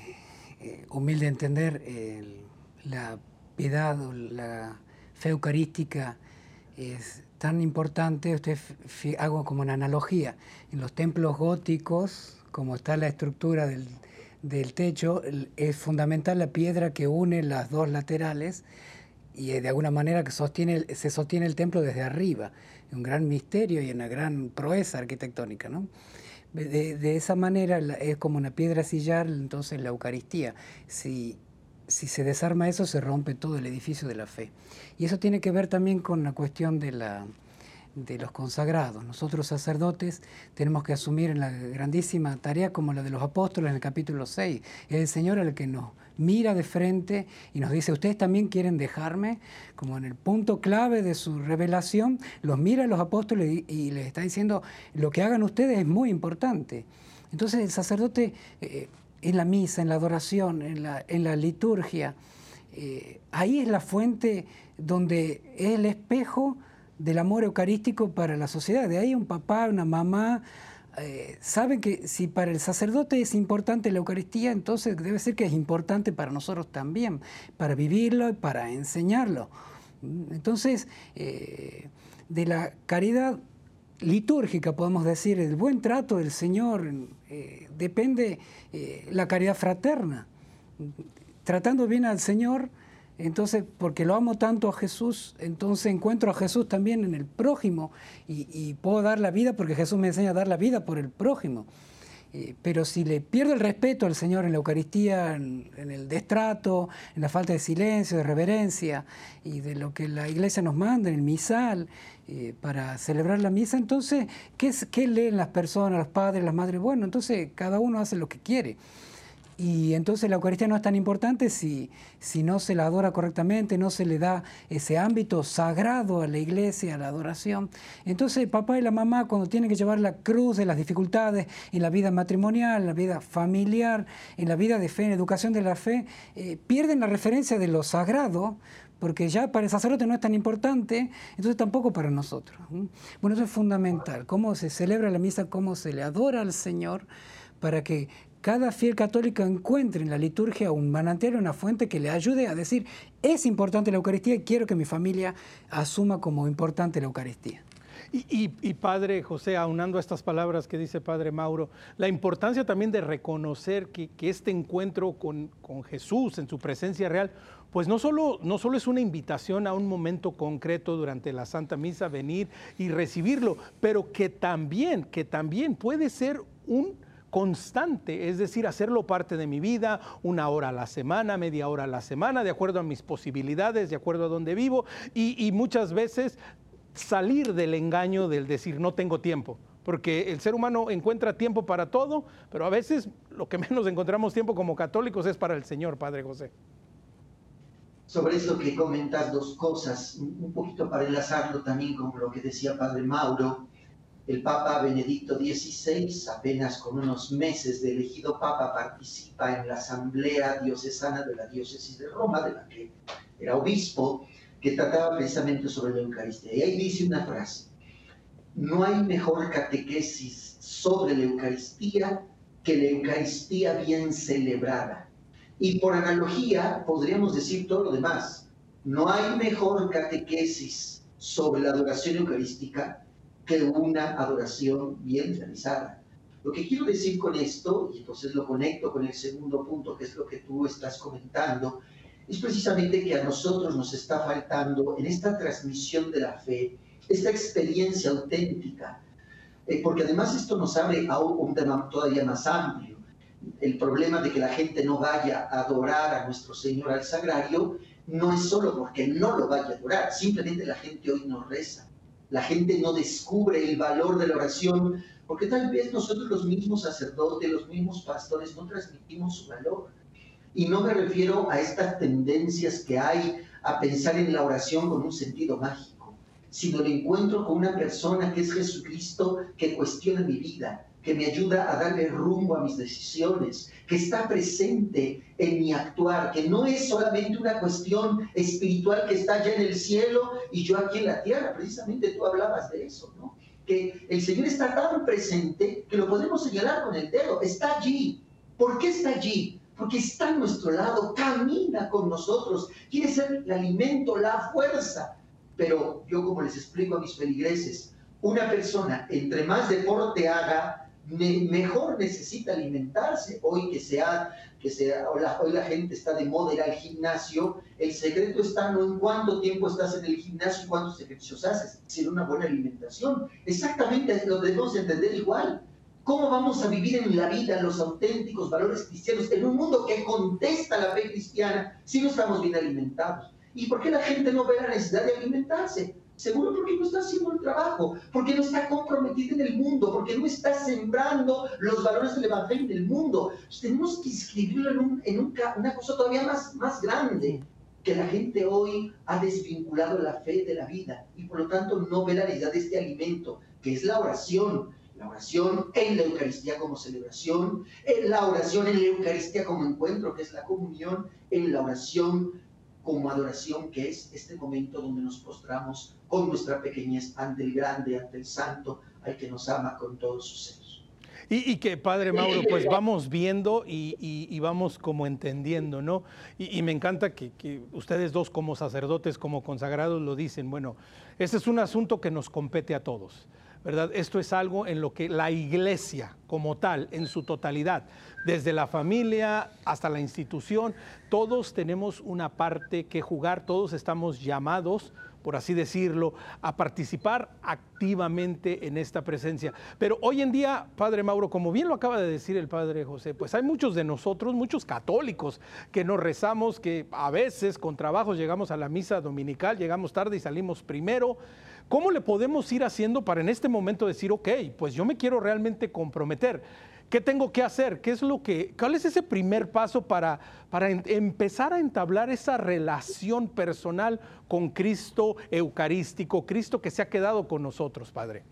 eh, humilde entender, la piedad o la fe eucarística es tan importante, usted hago como una analogía, en los templos góticos, como está la estructura del, del techo, es fundamental la piedra que une las dos laterales y de alguna manera que sostiene, se sostiene el templo desde arriba. Un gran misterio y una gran proeza arquitectónica. ¿no? De, de, esa manera es como una piedra sillar, entonces la Eucaristía. Si si se desarma eso, se rompe todo el edificio de la fe. Y eso tiene que ver también con la cuestión de, la, de los consagrados. Nosotros sacerdotes tenemos que asumir la grandísima tarea como la de los apóstoles en el capítulo 6. Es el Señor el que nos mira de frente y nos dice, ustedes también quieren dejarme, como en el punto clave de su revelación, los mira a los apóstoles y, les está diciendo, lo que hagan ustedes es muy importante. Entonces el sacerdote eh, en la misa, en la adoración, en la, en la liturgia. Eh, ahí es la fuente donde es el espejo del amor eucarístico para la sociedad. De ahí un papá, una mamá, eh, saben que si para el sacerdote es importante la Eucaristía, entonces debe ser que es importante para nosotros también, para vivirlo y para enseñarlo. Entonces, eh, de la caridad litúrgica, podemos decir, el buen trato del Señor, depende eh, la caridad fraterna. Tratando bien al Señor, entonces, porque lo amo tanto a Jesús, entonces encuentro a Jesús también en el prójimo y, puedo dar la vida porque Jesús me enseña a dar la vida por el prójimo. Eh, pero si le pierdo el respeto al Señor en la Eucaristía, en, el destrato, en la falta de silencio, de reverencia y de lo que la Iglesia nos manda en el misal, eh, para celebrar la misa, entonces, ¿qué, ¿qué, leen las personas, los padres, las madres? Bueno, entonces cada uno hace lo que quiere. Y entonces la Eucaristía no es tan importante si, si no se la adora correctamente, no se le da ese ámbito sagrado a la iglesia, a la adoración. Entonces papá y la mamá cuando tienen que llevar la cruz de las dificultades en la vida matrimonial, en la vida familiar, en la vida de fe, en educación de la fe, eh, pierden la referencia de lo sagrado porque ya para el sacerdote no es tan importante, entonces tampoco para nosotros. Bueno, eso es fundamental, cómo se celebra la misa, cómo se le adora al Señor, para que cada fiel católico encuentre en la liturgia un manantial, una fuente que le ayude a decir, es importante la Eucaristía y quiero que mi familia asuma como importante la Eucaristía. Y, Padre José, aunando a estas palabras que dice Padre Mauro, la importancia también de reconocer que, este encuentro con, con Jesús en su presencia real pues no solo, no solo es una invitación a un momento concreto durante la Santa Misa, venir y recibirlo, pero que también, que también puede ser un constante, es decir, hacerlo parte de mi vida, una hora a la semana, media hora a la semana, de acuerdo a mis posibilidades, de acuerdo a donde vivo, y, muchas veces salir del engaño del decir no tengo tiempo, porque el ser humano encuentra tiempo para todo, pero a veces lo que (laughs) menos encontramos tiempo como católicos es para el Señor, Padre José. Sobre eso que comentas dos cosas, un poquito para enlazarlo también con lo que decía Padre Mauro. El Papa Benedicto XVI, apenas con unos meses de elegido Papa, participa en la Asamblea Diocesana de la Diócesis de Roma, de la que era obispo, que trataba precisamente sobre la Eucaristía. Y ahí dice una frase, no hay mejor catequesis sobre la Eucaristía que la Eucaristía bien celebrada. Y por analogía podríamos decir todo lo demás. No hay mejor catequesis sobre la adoración eucarística que una adoración bien realizada. Lo que quiero decir con esto, y entonces lo conecto con el segundo punto, que es lo que tú estás comentando, es precisamente que a nosotros nos está faltando en esta transmisión de la fe, esta experiencia auténtica, eh, porque además esto nos abre a un tema todavía más amplio. El problema de que la gente no vaya a adorar a nuestro Señor al sagrario no es solo porque no lo vaya a adorar, simplemente la gente hoy no reza. La gente no descubre el valor de la oración porque tal vez nosotros los mismos sacerdotes, los mismos pastores no transmitimos su valor. Y no me refiero a estas tendencias que hay a pensar en la oración con un sentido mágico, sino el encuentro con una persona que es Jesucristo que cuestiona mi vida, que me ayuda a darle rumbo a mis decisiones, que está presente en mi actuar, que no es solamente una cuestión espiritual que está allá en el cielo y yo aquí en la tierra. Precisamente tú hablabas de eso, ¿no? Que el Señor está tan presente que lo podemos señalar con el dedo, está allí. ¿Por qué está allí? porque está a nuestro lado, camina con nosotros, quiere ser el alimento, la fuerza. Pero yo como les explico a mis feligreses, una persona entre más deporte haga, mejor necesita alimentarse. Hoy que sea, que sea la, hoy la gente está de moda ir al gimnasio, el secreto está no en cuánto tiempo estás en el gimnasio y cuántos ejercicios haces, sino una buena alimentación. Exactamente lo debemos entender igual. ¿Cómo vamos a vivir en la vida los auténticos valores cristianos en un mundo que contesta la fe cristiana si no estamos bien alimentados? ¿Y por qué la gente no ve la necesidad de alimentarse? Seguro porque no está haciendo el trabajo, porque no está comprometido en el mundo, porque no está sembrando los valores del Evangelio en el mundo. tenemos que inscribirlo en, una cosa todavía más, más grande, que la gente hoy ha desvinculado la fe de la vida y por lo tanto no ve la necesidad de este alimento, que es la oración, la oración en la Eucaristía como celebración, en la oración en la Eucaristía como encuentro, que es la comunión, en la oración como adoración, que es este momento donde nos postramos con nuestra pequeñez ante el grande, ante el santo, al que nos ama con todos sus seres. Y, que, Padre Mauro, pues vamos viendo y, vamos como entendiendo, ¿no? Y, me encanta que, que, ustedes dos como sacerdotes, como consagrados, lo dicen, bueno, este es un asunto que nos compete a todos. ¿Verdad? Esto es algo en lo que la iglesia como tal, en su totalidad, desde la familia hasta la institución, todos tenemos una parte que jugar, todos estamos llamados por así decirlo, a participar activamente en esta presencia. Pero hoy en día, Padre Mauro, como bien lo acaba de decir el Padre José, pues hay muchos de nosotros, muchos católicos, que nos rezamos, que a veces con trabajos llegamos a la misa dominical, llegamos tarde y salimos primero. ¿Cómo le podemos ir haciendo para en este momento decir, ok, pues yo me quiero realmente comprometer? ¿Qué tengo que hacer? ¿Qué es lo que, ¿Cuál es ese primer paso para, para empezar a entablar esa relación personal con Cristo eucarístico, Cristo que se ha quedado con nosotros, Padre?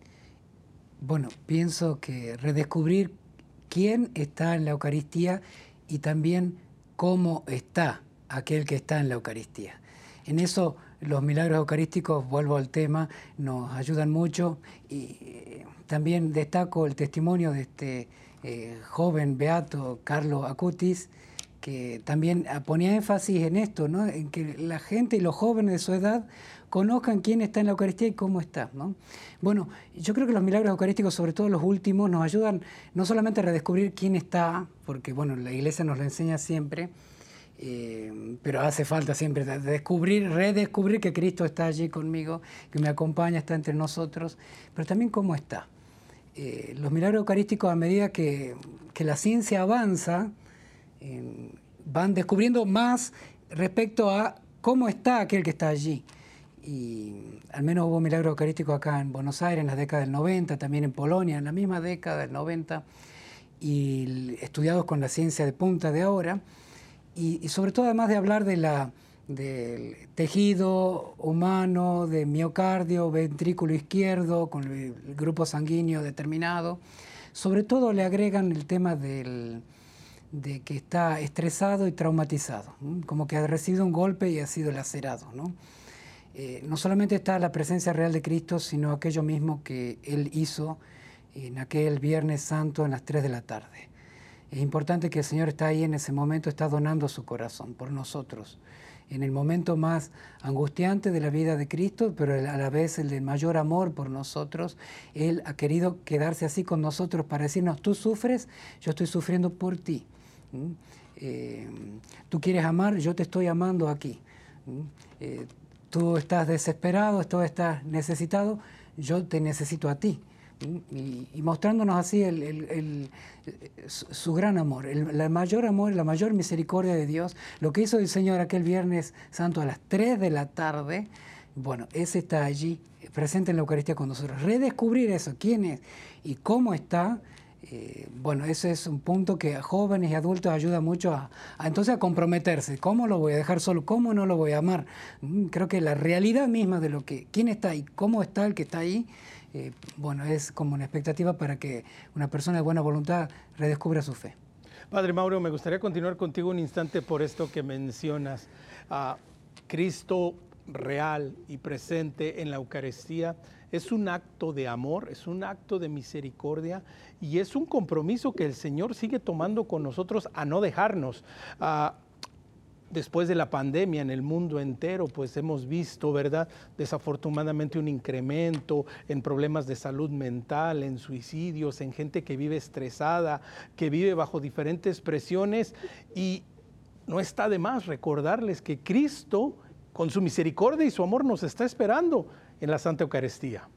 Bueno, pienso que redescubrir quién está en la Eucaristía y también cómo está aquel que está en la Eucaristía. En eso los milagros eucarísticos, vuelvo al tema, nos ayudan mucho y eh, también destaco el testimonio de este eh, joven beato Carlos Acutis, que también ponía énfasis en esto, ¿no? en que la gente y los jóvenes de su edad conozcan quién está en la Eucaristía y cómo está. ¿no? Bueno, yo creo que los milagros eucarísticos, sobre todo los últimos, nos ayudan no solamente a redescubrir quién está, porque bueno, la iglesia nos lo enseña siempre, eh, pero hace falta siempre descubrir, redescubrir que Cristo está allí conmigo, que me acompaña, está entre nosotros, pero también cómo está. Eh, los milagros eucarísticos a medida que, la ciencia avanza, van descubriendo más respecto a cómo está aquel que está allí. y al menos hubo milagro eucarístico acá en Buenos Aires en la década del 90, también en Polonia en la misma década del 90, y estudiados con la ciencia de punta de ahora, y, sobre todo además de hablar de la, del tejido humano, de miocardio, ventrículo izquierdo, con el, grupo sanguíneo determinado, sobre todo le agregan el tema del, de que está estresado y traumatizado, como que ha recibido un golpe y ha sido lacerado. ¿no? Eh, no solamente está la presencia real de Cristo, sino aquello mismo que Él hizo en aquel Viernes Santo en las 3 de la tarde. Es importante que el Señor está ahí en ese momento, está donando su corazón por nosotros, en el momento más angustiante de la vida de Cristo, pero a la vez el de mayor amor por nosotros. Él ha querido quedarse así con nosotros para decirnos, tú sufres, yo estoy sufriendo por ti. Eh, tú quieres amar, yo te estoy amando aquí tú estás desesperado, tú estás necesitado, yo te necesito a ti. Y, mostrándonos así su gran amor, el, mayor amor, la mayor misericordia de Dios, lo que hizo el Señor aquel viernes santo a las 3 de la tarde, bueno, ese está allí presente en la Eucaristía con nosotros. Redescubrir eso, quién es y cómo está, eh, bueno, ese es un punto que a jóvenes y adultos ayuda mucho a, entonces a comprometerse. ¿Cómo lo voy a dejar solo? ¿Cómo no lo voy a amar? Mm, creo que la realidad misma de lo que, quién está ahí, cómo está el que está ahí, eh, bueno, es como una expectativa para que una persona de buena voluntad redescubra su fe. Padre Mauro, me gustaría continuar contigo un instante por esto que mencionas. a Cristo real y presente en la Eucaristía es un acto de amor, es un acto de misericordia y es un compromiso que el Señor sigue tomando con nosotros a no dejarnos. Ah, después de la pandemia en el mundo entero, pues hemos visto, ¿verdad? Desafortunadamente un incremento en problemas de salud mental, en suicidios, en gente que vive estresada, que vive bajo diferentes presiones y no está de más recordarles que Cristo, con su misericordia y su amor, nos está esperando en la Santa Eucaristía.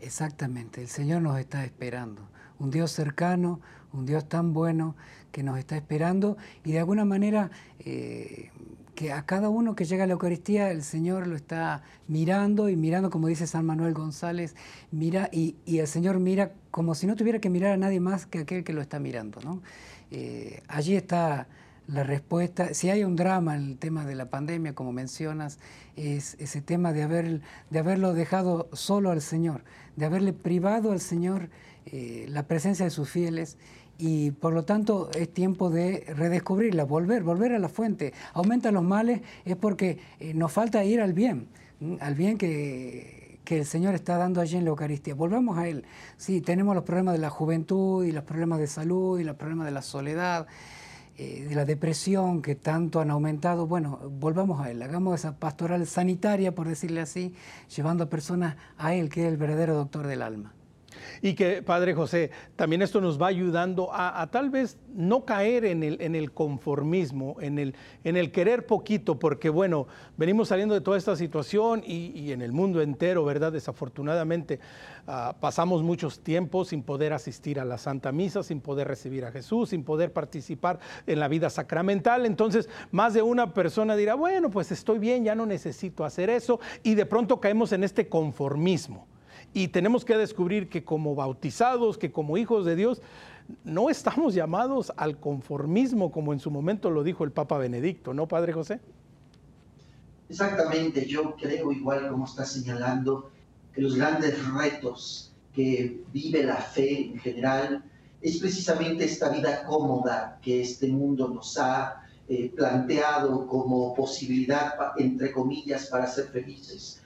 Exactamente, el Señor nos está esperando. Un Dios cercano, un Dios tan bueno que nos está esperando y de alguna manera eh, que a cada uno que llega a la Eucaristía el Señor lo está mirando y mirando, como dice San Manuel González, mira y, el Señor mira como si no tuviera que mirar a nadie más que aquel que lo está mirando. ¿no? Eh, allí está la respuesta, si hay un drama en el tema de la pandemia, como mencionas, es ese tema de, haber, de haberlo dejado solo al Señor, de haberle privado al Señor eh, la presencia de sus fieles y por lo tanto es tiempo de redescubrirla, volver, volver a la fuente. Aumentan los males es porque eh, nos falta ir al bien, al bien que, que el Señor está dando allí en la Eucaristía. Volvamos a Él. Sí, tenemos los problemas de la juventud y los problemas de salud y los problemas de la soledad. Eh, de la depresión que tanto han aumentado, bueno, volvamos a Él, hagamos esa pastoral sanitaria, por decirle así, llevando a personas a Él, que es el verdadero doctor del alma. Y que, Padre José, también esto nos va ayudando a, tal vez no caer en el, conformismo, en el, en el, querer poquito, porque bueno, venimos saliendo de toda esta situación y, en el mundo entero, ¿verdad? Desafortunadamente ah, pasamos muchos tiempos sin poder asistir a la Santa Misa, sin poder recibir a Jesús, sin poder participar en la vida sacramental. Entonces, más de una persona dirá, bueno, pues estoy bien, ya no necesito hacer eso, y de pronto caemos en este conformismo. Y tenemos que descubrir que como bautizados, que como hijos de Dios, no estamos llamados al conformismo como en su momento lo dijo el Papa Benedicto, ¿no, Padre José? Exactamente, yo creo igual como está señalando que los grandes retos que vive la fe en general es precisamente esta vida cómoda que este mundo nos ha eh, planteado como posibilidad, entre comillas, para ser felices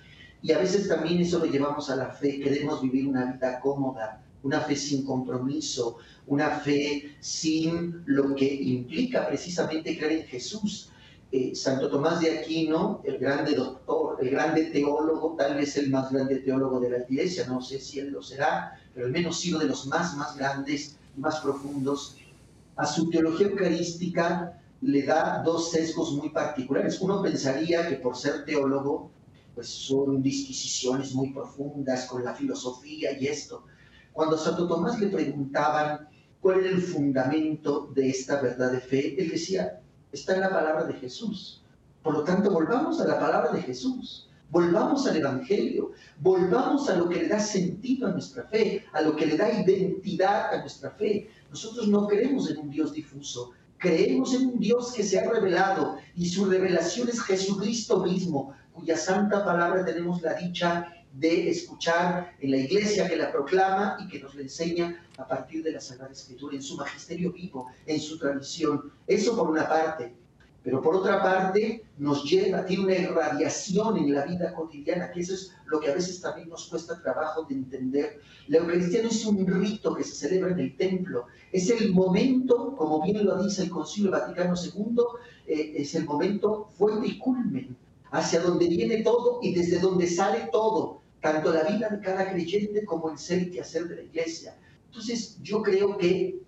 y a veces también eso lo llevamos a la fe, queremos vivir una vida cómoda, una fe sin compromiso, una fe sin lo que implica precisamente creer en Jesús. Eh, Santo Tomás de Aquino, el grande doctor, el grande teólogo, tal vez el más grande teólogo de la iglesia, no sé si él lo será, pero al menos sido de los más, más grandes más profundos, a su teología eucarística le da dos sesgos muy particulares. Uno pensaría que por ser teólogo pues son disquisiciones muy profundas con la filosofía y esto. Cuando a Santo Tomás le preguntaban cuál era el fundamento de esta verdad de fe, él decía, está en la palabra de Jesús. Por lo tanto, volvamos a la palabra de Jesús. volvamos al Evangelio, volvamos a lo que le da sentido a nuestra fe, a lo que le da identidad a nuestra fe. Nosotros no creemos en un Dios difuso, creemos en un Dios que se ha revelado y su revelación es Jesucristo mismo, cuya santa palabra tenemos la dicha de escuchar en la iglesia que la proclama y que nos la enseña a partir de la Sagrada Escritura, en su magisterio vivo, en su tradición. Eso por una parte. Pero por otra parte, nos lleva, tiene una irradiación en la vida cotidiana, que eso es lo que a veces también nos cuesta trabajo de entender. La Eucaristía no es un rito que se celebra en el templo, es el momento, como bien lo dice el Concilio Vaticano II, eh, es el momento fuente y culmen, hacia donde viene todo y desde donde sale todo tanto la vida de cada creyente como el ser y quehacer de la iglesia. Entonces, yo creo que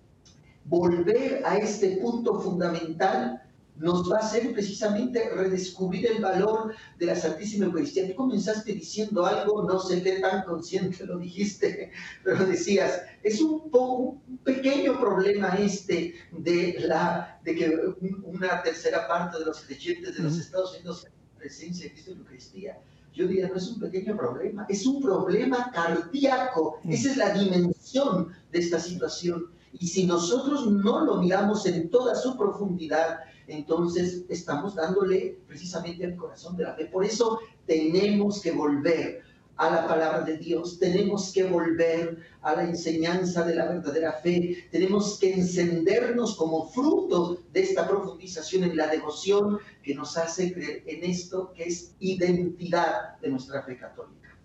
volver a este punto fundamental nos va a hacer precisamente redescubrir el valor de la Santísima Eucaristía. Tú comenzaste diciendo algo, no sé qué tan consciente lo dijiste, (laughs) pero decías, es un, poco, un pequeño problema este de, la, de que una tercera parte de los creyentes de los Estados Unidos presencia de Cristo en la Eucaristía yo diría, no es un pequeño problema, es un problema cardíaco. Mm. Esa es la dimensión de esta situación. Y si nosotros no lo miramos en toda su profundidad, entonces estamos dándole precisamente al corazón de la fe. Por eso tenemos que volver a la palabra de Dios, tenemos que volver a la enseñanza de la verdadera fe, tenemos que encendernos como fruto de esta profundización en la devoción que nos hace creer en esto que es identidad de nuestra fe católica.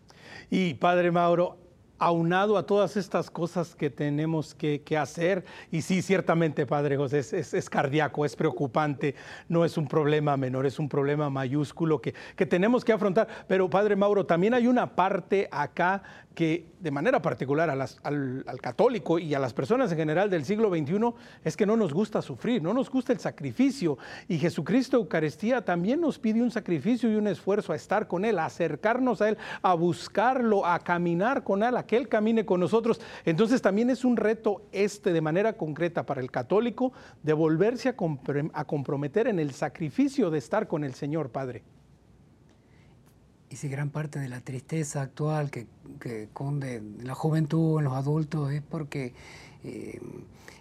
Y Padre Mauro, aunado a todas estas cosas que tenemos que, hacer. Y sí, ciertamente, Padre José, es, es, cardíaco, es preocupante, no es un problema menor, es un problema mayúsculo que, que tenemos que afrontar. Pero, Padre Mauro, también hay una parte acá que de manera particular al, católico y a las personas en general del siglo XXI es que no nos gusta sufrir, no nos gusta el sacrificio. Y Jesucristo Eucaristía también nos pide un sacrificio y un esfuerzo a estar con Él, a acercarnos a Él, a buscarlo, a caminar con Él, a que Él camine con nosotros. Entonces también es un reto este de manera concreta para el católico de volverse a comprometer en el sacrificio de estar con el Señor Padre. Y si gran parte de la tristeza actual que, que conde en la juventud, en los adultos, es porque eh,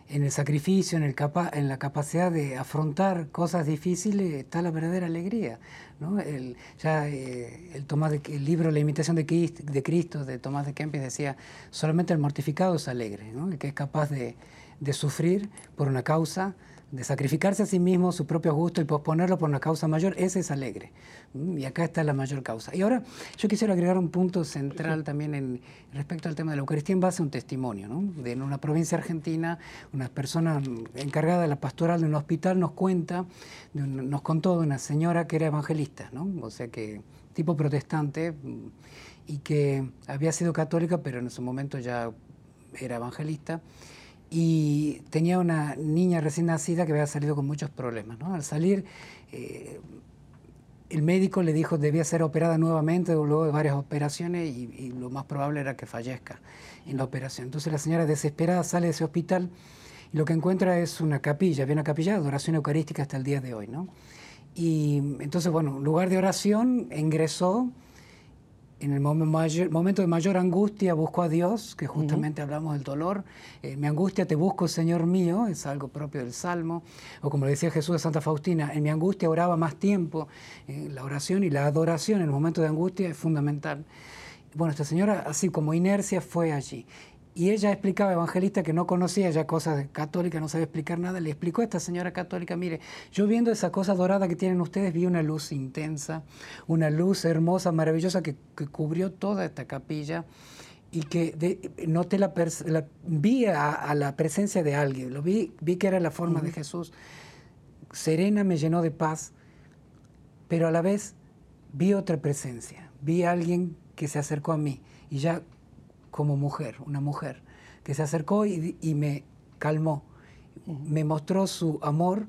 en el sacrificio, en, el capa en la capacidad de afrontar cosas difíciles, está la verdadera alegría. ¿no? El, ya eh, el, Tomás de, el libro La imitación de Cristo, de Tomás de Kempis, decía, solamente el mortificado es alegre, ¿no? el que es capaz de, de sufrir por una causa, de sacrificarse a sí mismo su propio gusto y posponerlo por una causa mayor, ese es alegre. Mm, y acá está la mayor causa. Y ahora yo quisiera agregar un punto central también en, respecto al tema de la Eucaristía en base a un testimonio. ¿no? De, en una provincia argentina, una persona encargada de la pastoral de un hospital nos cuenta, nos contó de una señora que era evangelista, ¿no? o sea que tipo protestante mm, y que había sido católica, pero en su momento ya era evangelista y tenía una niña recién nacida que había salido con muchos problemas. ¿no? Al salir, eh, el médico le dijo debía ser operada nuevamente luego de varias operaciones y, lo más probable era que fallezca en la operación. Entonces la señora desesperada sale de ese hospital y lo que encuentra es una capilla, había una capilla de adoración eucarística hasta el día de hoy. ¿no? Y entonces, bueno, lugar de oración, ingresó en el momento de mayor angustia busco a Dios, que justamente hablamos del dolor. Eh, mi angustia te busco, Señor mío, es algo propio del Salmo. O como le decía Jesús de Santa Faustina, en mi angustia oraba más tiempo. Eh, la oración y la adoración en el momento de angustia es fundamental. Bueno, esta señora, así como inercia, fue allí. Y ella explicaba, evangelista, que no conocía ya cosas católicas, no sabía explicar nada. Le explicó a esta señora católica, mire, yo viendo esa cosa dorada que tienen ustedes, vi una luz intensa, una luz hermosa, maravillosa, que, cubrió toda esta capilla y que noté la, vi a, la presencia de alguien, lo vi, vi que era la forma de Jesús. Serena me llenó de paz, pero a la vez vi otra presencia, vi a alguien que se acercó a mí y ya como mujer, una mujer, que se acercó y, me calmó, me mostró su amor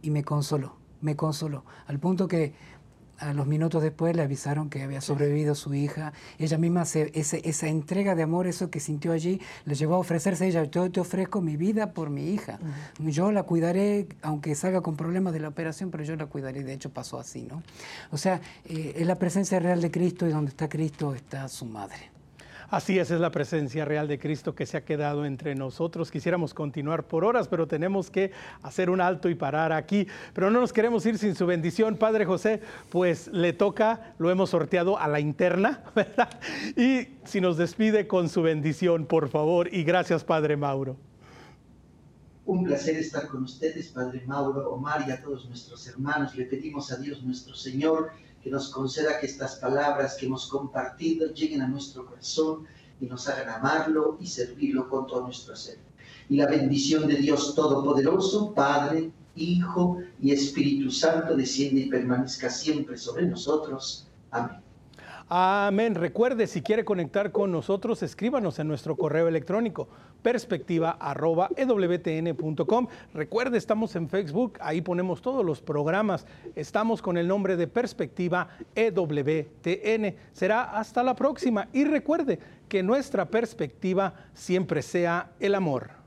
y me consoló, me consoló, al punto que a los minutos después le avisaron que había sobrevivido su hija. Ella misma, se, esa entrega de amor, eso que sintió allí, le llevó a ofrecerse a ella, yo te ofrezco mi vida por mi hija. Yo la cuidaré, aunque salga con problemas de la operación, pero yo la cuidaré. De hecho pasó así, ¿no? O sea, eh, es la presencia real de Cristo y donde está Cristo está su madre. Así es, es la presencia real de Cristo que se ha quedado entre nosotros. Quisiéramos continuar por horas, pero tenemos que hacer un alto y parar aquí. Pero no nos queremos ir sin su bendición, Padre José, pues le toca, lo hemos sorteado a la interna, (laughs) ¿verdad? Y si nos despide con su bendición, por favor, y gracias, Padre Mauro. Un placer estar con ustedes, Padre Mauro, Omar y a todos nuestros hermanos. Le pedimos a Dios nuestro Señor que nos conceda que estas palabras que hemos compartido lleguen a nuestro corazón y nos hagan amarlo y servirlo con todo nuestro ser. Y la bendición de Dios Todopoderoso, Padre, Hijo y Espíritu Santo, desciende y permanezca siempre sobre nosotros. Amén. Amén. Recuerde, si quiere conectar con nosotros, escríbanos en nuestro correo electrónico perspectiva.ewtn.com. Recuerde, estamos en Facebook, ahí ponemos todos los programas. Estamos con el nombre de Perspectiva EWTN. Será hasta la próxima y recuerde que nuestra perspectiva siempre sea el amor.